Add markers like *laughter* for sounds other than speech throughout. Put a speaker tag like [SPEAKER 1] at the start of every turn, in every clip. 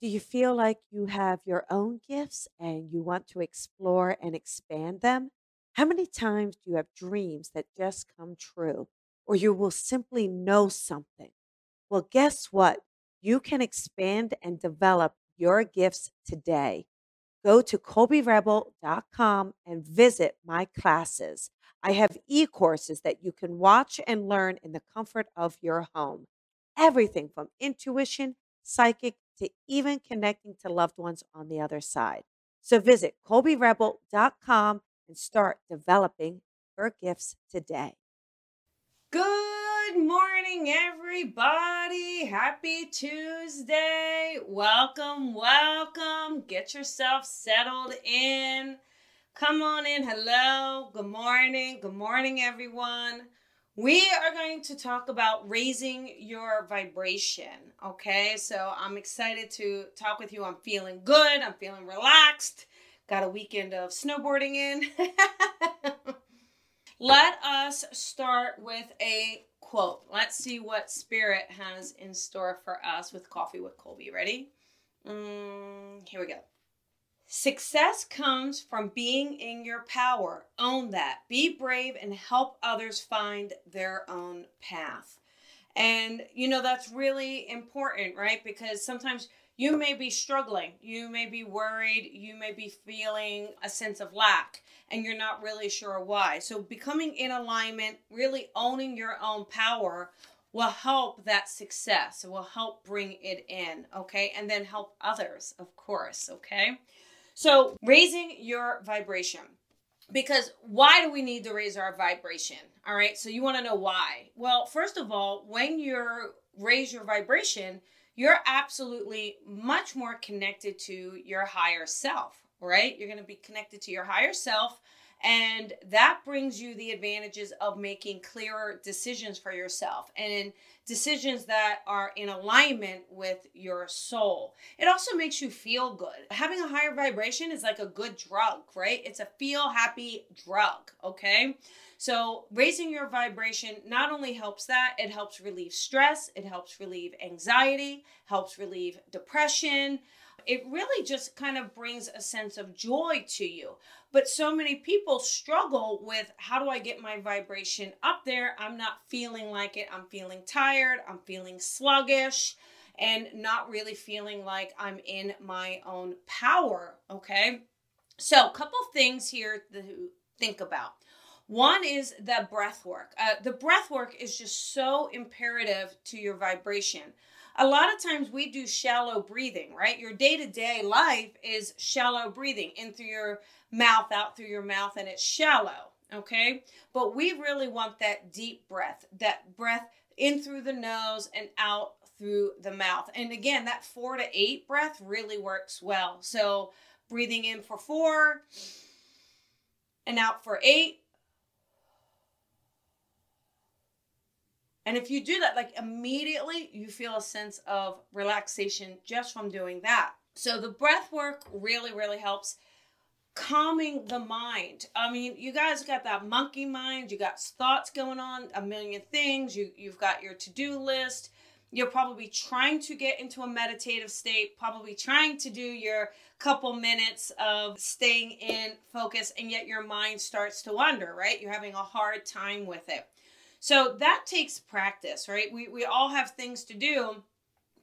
[SPEAKER 1] Do you feel like you have your own gifts and you want to explore and expand them? How many times do you have dreams that just come true, or you will simply know something? Well, guess what? You can expand and develop your gifts today. Go to colbyrebel.com and visit my classes. I have e courses that you can watch and learn in the comfort of your home. Everything from intuition, psychic, to even connecting to loved ones on the other side. So visit colbyrebel.com and start developing your gifts today.
[SPEAKER 2] Good morning, everybody. Happy Tuesday. Welcome, welcome. Get yourself settled in. Come on in. Hello. Good morning. Good morning, everyone. We are going to talk about raising your vibration. Okay, so I'm excited to talk with you. I'm feeling good, I'm feeling relaxed. Got a weekend of snowboarding in. *laughs* Let us start with a quote. Let's see what Spirit has in store for us with Coffee with Colby. Ready? Mm, here we go. Success comes from being in your power. Own that. Be brave and help others find their own path. And, you know, that's really important, right? Because sometimes you may be struggling, you may be worried, you may be feeling a sense of lack, and you're not really sure why. So, becoming in alignment, really owning your own power will help that success. It will help bring it in, okay? And then help others, of course, okay? So, raising your vibration. Because why do we need to raise our vibration? All right. So, you want to know why? Well, first of all, when you raise your vibration, you're absolutely much more connected to your higher self, right? You're going to be connected to your higher self and that brings you the advantages of making clearer decisions for yourself and decisions that are in alignment with your soul. It also makes you feel good. Having a higher vibration is like a good drug, right? It's a feel happy drug, okay? So, raising your vibration not only helps that, it helps relieve stress, it helps relieve anxiety, helps relieve depression, it really just kind of brings a sense of joy to you. But so many people struggle with how do I get my vibration up there? I'm not feeling like it. I'm feeling tired. I'm feeling sluggish and not really feeling like I'm in my own power. Okay. So, a couple things here to think about. One is the breath work. Uh, the breath work is just so imperative to your vibration a lot of times we do shallow breathing, right? Your day to day life is shallow breathing in through your mouth, out through your mouth, and it's shallow, okay? But we really want that deep breath, that breath in through the nose and out through the mouth. And again, that four to eight breath really works well. So breathing in for four and out for eight And if you do that, like immediately you feel a sense of relaxation just from doing that. So the breath work really, really helps calming the mind. I mean, you guys got that monkey mind, you got thoughts going on, a million things, you you've got your to-do list. You're probably trying to get into a meditative state, probably trying to do your couple minutes of staying in focus, and yet your mind starts to wander, right? You're having a hard time with it. So that takes practice, right? We, we all have things to do.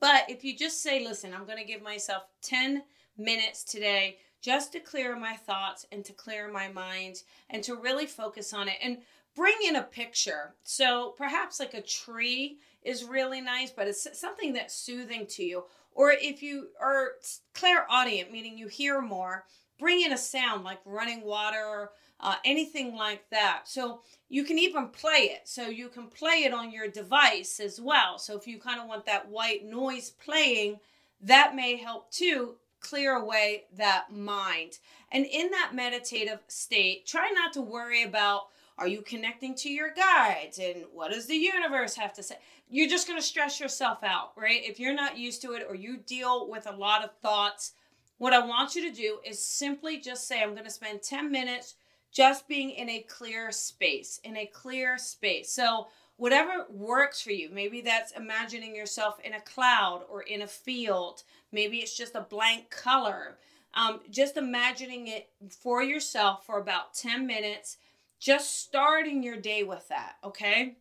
[SPEAKER 2] But if you just say, listen, I'm going to give myself 10 minutes today just to clear my thoughts and to clear my mind and to really focus on it and bring in a picture. So perhaps like a tree is really nice, but it's something that's soothing to you. Or if you are clairaudient, meaning you hear more, bring in a sound like running water uh, anything like that. So you can even play it. So you can play it on your device as well. So if you kind of want that white noise playing, that may help too clear away that mind. And in that meditative state, try not to worry about are you connecting to your guides and what does the universe have to say? You're just going to stress yourself out, right? If you're not used to it or you deal with a lot of thoughts, what I want you to do is simply just say, I'm going to spend 10 minutes just being in a clear space, in a clear space. So, whatever works for you. Maybe that's imagining yourself in a cloud or in a field. Maybe it's just a blank color. Um, just imagining it for yourself for about 10 minutes, just starting your day with that, okay?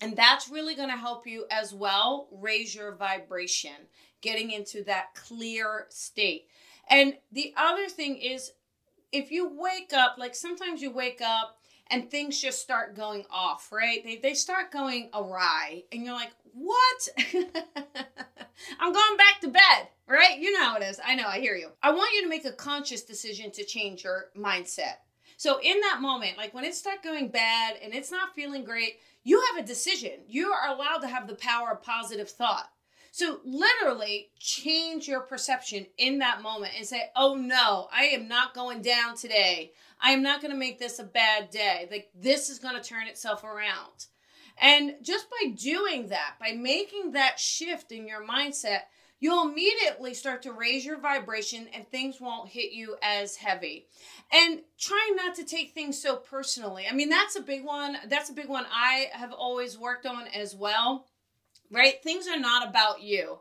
[SPEAKER 2] And that's really going to help you as well raise your vibration, getting into that clear state. And the other thing is, if you wake up, like sometimes you wake up and things just start going off, right? They, they start going awry, and you're like, what? *laughs* I'm going back to bed, right? You know how it is. I know, I hear you. I want you to make a conscious decision to change your mindset. So, in that moment, like when it starts going bad and it's not feeling great, you have a decision. You are allowed to have the power of positive thought. So, literally, change your perception in that moment and say, Oh no, I am not going down today. I am not going to make this a bad day. Like, this is going to turn itself around. And just by doing that, by making that shift in your mindset, you'll immediately start to raise your vibration and things won't hit you as heavy. And trying not to take things so personally. I mean, that's a big one. That's a big one I have always worked on as well. Right? Things are not about you.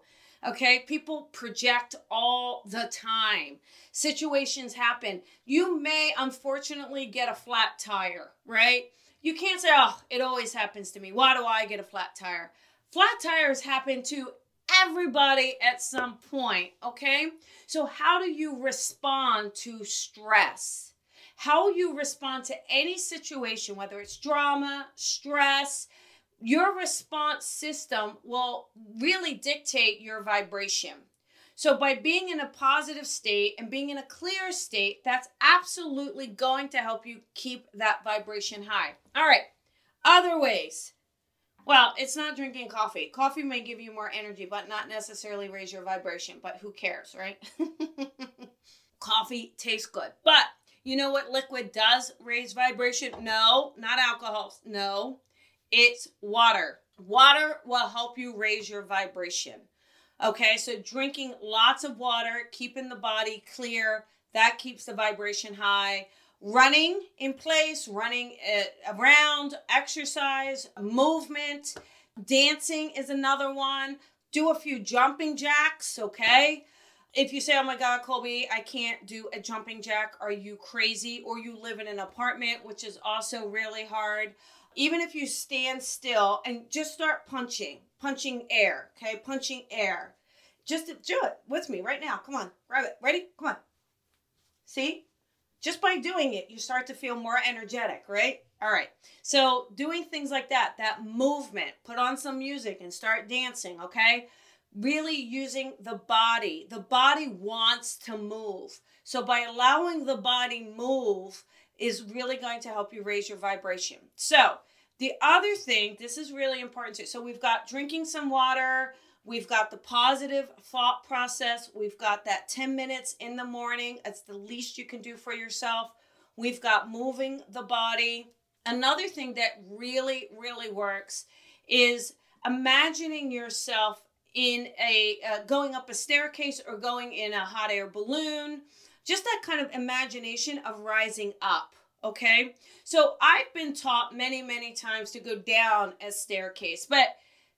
[SPEAKER 2] Okay? People project all the time. Situations happen. You may unfortunately get a flat tire, right? You can't say, oh, it always happens to me. Why do I get a flat tire? Flat tires happen to everybody at some point, okay? So, how do you respond to stress? How you respond to any situation, whether it's drama, stress, your response system will really dictate your vibration. So, by being in a positive state and being in a clear state, that's absolutely going to help you keep that vibration high. All right, other ways. Well, it's not drinking coffee. Coffee may give you more energy, but not necessarily raise your vibration. But who cares, right? *laughs* coffee tastes good. But you know what liquid does raise vibration? No, not alcohol. No, it's water. Water will help you raise your vibration. Okay, so drinking lots of water, keeping the body clear, that keeps the vibration high running in place, running uh, around, exercise, movement, dancing is another one. Do a few jumping jacks, okay? If you say, oh my God, Colby, I can't do a jumping jack, are you crazy? Or you live in an apartment, which is also really hard. Even if you stand still and just start punching, punching air, okay? Punching air. Just do it with me right now. Come on, grab it. Ready? Come on. See? just by doing it, you start to feel more energetic, right? All right. So, doing things like that, that movement, put on some music and start dancing, okay? Really using the body. The body wants to move. So, by allowing the body move is really going to help you raise your vibration. So, the other thing, this is really important too. So, we've got drinking some water, We've got the positive thought process. We've got that 10 minutes in the morning. It's the least you can do for yourself. We've got moving the body. Another thing that really, really works is imagining yourself in a uh, going up a staircase or going in a hot air balloon. Just that kind of imagination of rising up. Okay. So I've been taught many, many times to go down a staircase, but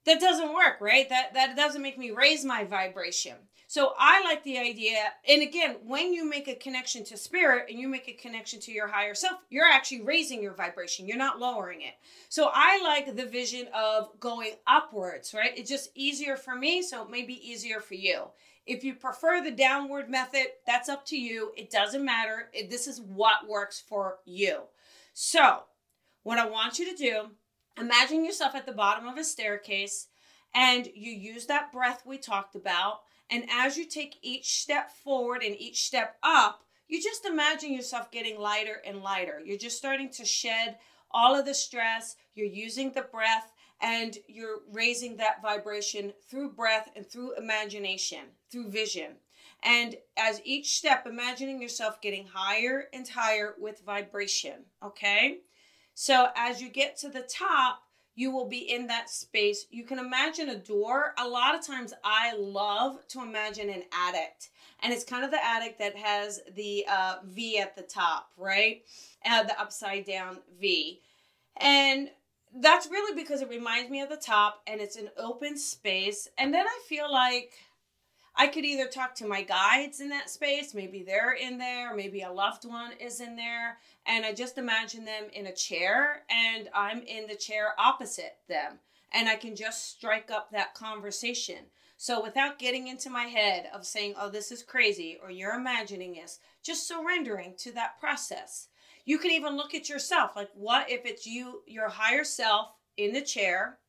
[SPEAKER 2] that doesn't work, right? That that doesn't make me raise my vibration. So I like the idea, and again, when you make a connection to spirit and you make a connection to your higher self, you're actually raising your vibration. You're not lowering it. So I like the vision of going upwards, right? It's just easier for me, so it may be easier for you. If you prefer the downward method, that's up to you. It doesn't matter. This is what works for you. So, what I want you to do Imagine yourself at the bottom of a staircase and you use that breath we talked about. And as you take each step forward and each step up, you just imagine yourself getting lighter and lighter. You're just starting to shed all of the stress. You're using the breath and you're raising that vibration through breath and through imagination, through vision. And as each step, imagining yourself getting higher and higher with vibration, okay? So as you get to the top, you will be in that space. You can imagine a door. A lot of times I love to imagine an attic. And it's kind of the attic that has the uh, V at the top, right? Uh, the upside down V. And that's really because it reminds me of the top and it's an open space. And then I feel like I could either talk to my guides in that space, maybe they're in there, maybe a loved one is in there, and I just imagine them in a chair and I'm in the chair opposite them, and I can just strike up that conversation. So without getting into my head of saying, oh, this is crazy, or you're imagining this, just surrendering to that process. You can even look at yourself like, what if it's you, your higher self in the chair,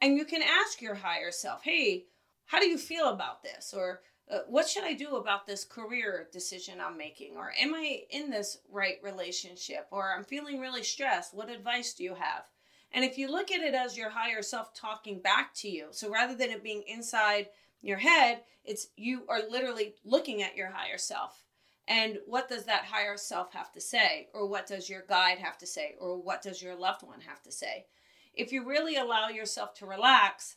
[SPEAKER 2] and you can ask your higher self, hey, how do you feel about this? Or uh, what should I do about this career decision I'm making? Or am I in this right relationship? Or I'm feeling really stressed. What advice do you have? And if you look at it as your higher self talking back to you, so rather than it being inside your head, it's you are literally looking at your higher self. And what does that higher self have to say? Or what does your guide have to say? Or what does your loved one have to say? If you really allow yourself to relax,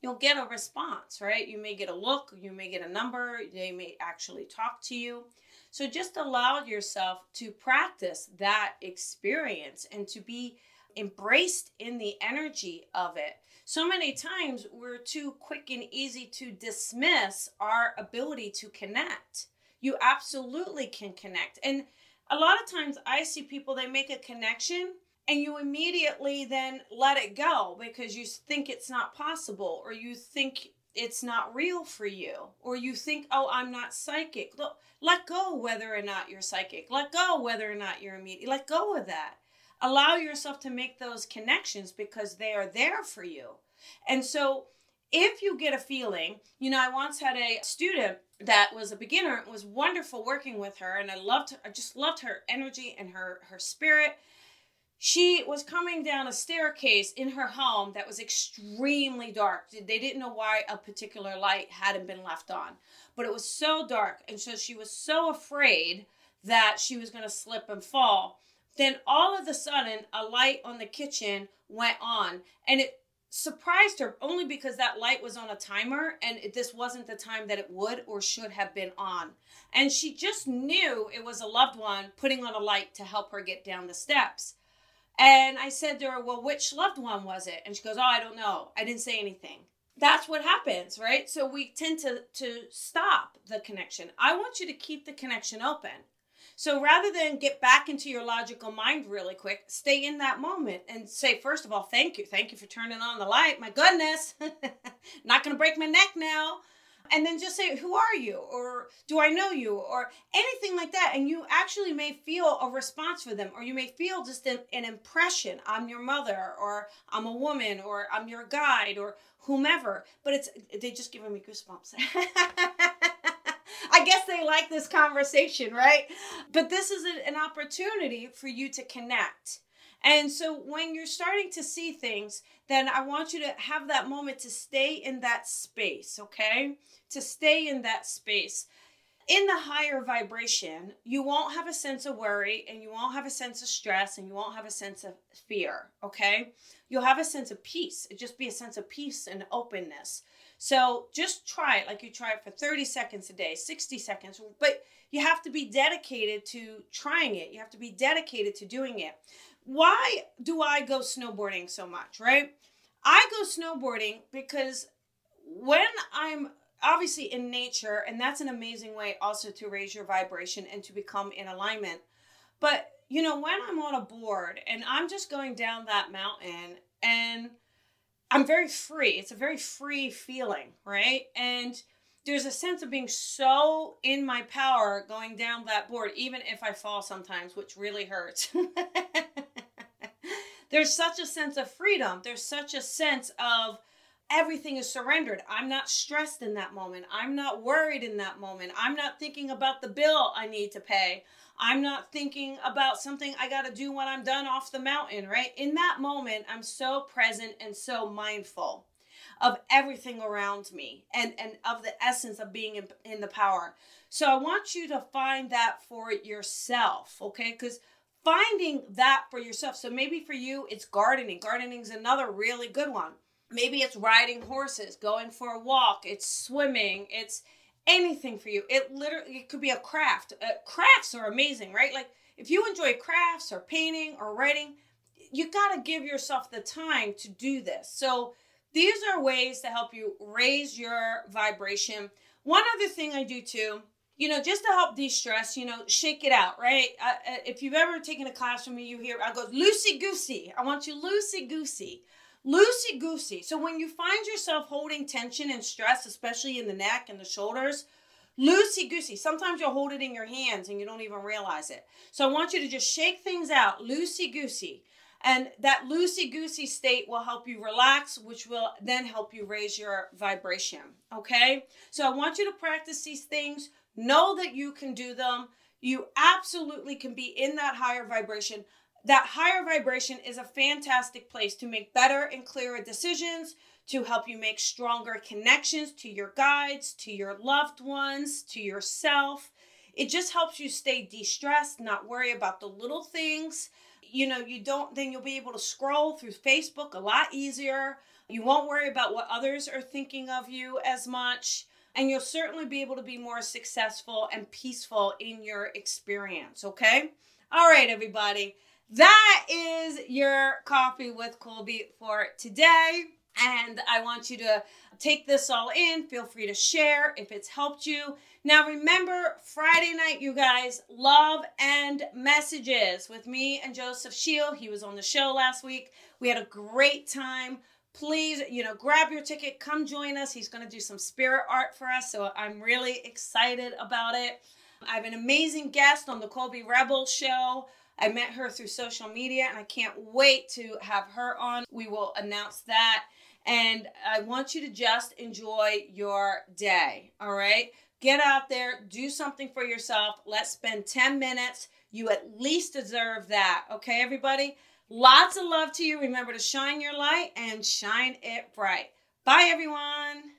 [SPEAKER 2] you'll get a response, right? You may get a look, you may get a number, they may actually talk to you. So just allow yourself to practice that experience and to be embraced in the energy of it. So many times we're too quick and easy to dismiss our ability to connect. You absolutely can connect. And a lot of times I see people, they make a connection and you immediately then let it go because you think it's not possible or you think it's not real for you or you think oh i'm not psychic. Look, let go whether or not you're psychic. Let go whether or not you're immediate let go of that. Allow yourself to make those connections because they are there for you. And so if you get a feeling you know i once had a student that was a beginner it was wonderful working with her and i loved i just loved her energy and her her spirit she was coming down a staircase in her home that was extremely dark. They didn't know why a particular light hadn't been left on, but it was so dark. And so she was so afraid that she was going to slip and fall. Then all of a sudden, a light on the kitchen went on and it surprised her only because that light was on a timer and this wasn't the time that it would or should have been on. And she just knew it was a loved one putting on a light to help her get down the steps. And I said to her, Well, which loved one was it? And she goes, Oh, I don't know. I didn't say anything. That's what happens, right? So we tend to, to stop the connection. I want you to keep the connection open. So rather than get back into your logical mind really quick, stay in that moment and say, first of all, thank you. Thank you for turning on the light. My goodness, *laughs* not going to break my neck now. And then just say who are you? Or do i know you? Or anything like that. And you actually may feel a response for them. Or you may feel just an, an impression. I'm your mother. Or i'm a woman. Or i'm your guide. Or whomever. But it's they just giving me goosebumps *laughs* I guess they like this conversation, right? But this is an opportunity for you to connect. And so when you're starting to see things, then I want you to have that moment to stay in that space, okay? To stay in that space. In the higher vibration, you won't have a sense of worry and you won't have a sense of stress and you won't have a sense of fear, okay? You'll have a sense of peace. It just be a sense of peace and openness. So just try it like you try it for 30 seconds a day, 60 seconds, but you have to be dedicated to trying it. You have to be dedicated to doing it why do I go snowboarding so much, right? I go snowboarding because when I'm obviously in nature, and that's an amazing way also to raise your vibration and to become in alignment. But you know, when I'm on a board and I'm just going down that mountain and I'm very free, it's a very free feeling, right? And there's a sense of being so in my power going down that board, even if I fall sometimes, which really hurts. *laughs* there's such a sense of freedom. There's such a sense of everything is surrendered. I'm not stressed in that moment. I'm not worried in that moment. I'm not thinking about the bill I need to pay. I'm not thinking about something I got to do when I'm done off the mountain, right? In that moment, I'm so present and so mindful of everything around me and and of the essence of being in, in the power. So I want you to find that for yourself, okay? Cuz finding that for yourself. So maybe for you, it's gardening. Gardening is another really good one. Maybe it's riding horses, going for a walk, it's swimming, it's anything for you. It literally it could be a craft. Uh, crafts are amazing, right? Like if you enjoy crafts or painting or writing, you got to give yourself the time to do this. So these are ways to help you raise your vibration. One other thing I do too, you know, just to help de-stress, you know, shake it out, right? Uh, if you've ever taken a class from me, you hear I go loosey goosey. I want you loosey goosey, loosey goosey. So when you find yourself holding tension and stress, especially in the neck and the shoulders, loosey goosey. Sometimes you'll hold it in your hands and you don't even realize it. So I want you to just shake things out, loosey goosey. And that loosey goosey state will help you relax, which will then help you raise your vibration. Okay? So I want you to practice these things. Know that you can do them. You absolutely can be in that higher vibration. That higher vibration is a fantastic place to make better and clearer decisions, to help you make stronger connections to your guides, to your loved ones, to yourself. It just helps you stay de stressed, not worry about the little things. You know, you don't, then you'll be able to scroll through Facebook a lot easier. You won't worry about what others are thinking of you as much. And you'll certainly be able to be more successful and peaceful in your experience, okay? All right, everybody. That is your coffee with Colby for today. And I want you to take this all in. Feel free to share if it's helped you. Now, remember, Friday night, you guys, love and messages with me and Joseph Shield. He was on the show last week. We had a great time. Please, you know, grab your ticket, come join us. He's going to do some spirit art for us. So I'm really excited about it. I have an amazing guest on the Colby Rebel show. I met her through social media and I can't wait to have her on. We will announce that. And I want you to just enjoy your day. All right. Get out there, do something for yourself. Let's spend 10 minutes. You at least deserve that. Okay, everybody? Lots of love to you. Remember to shine your light and shine it bright. Bye, everyone.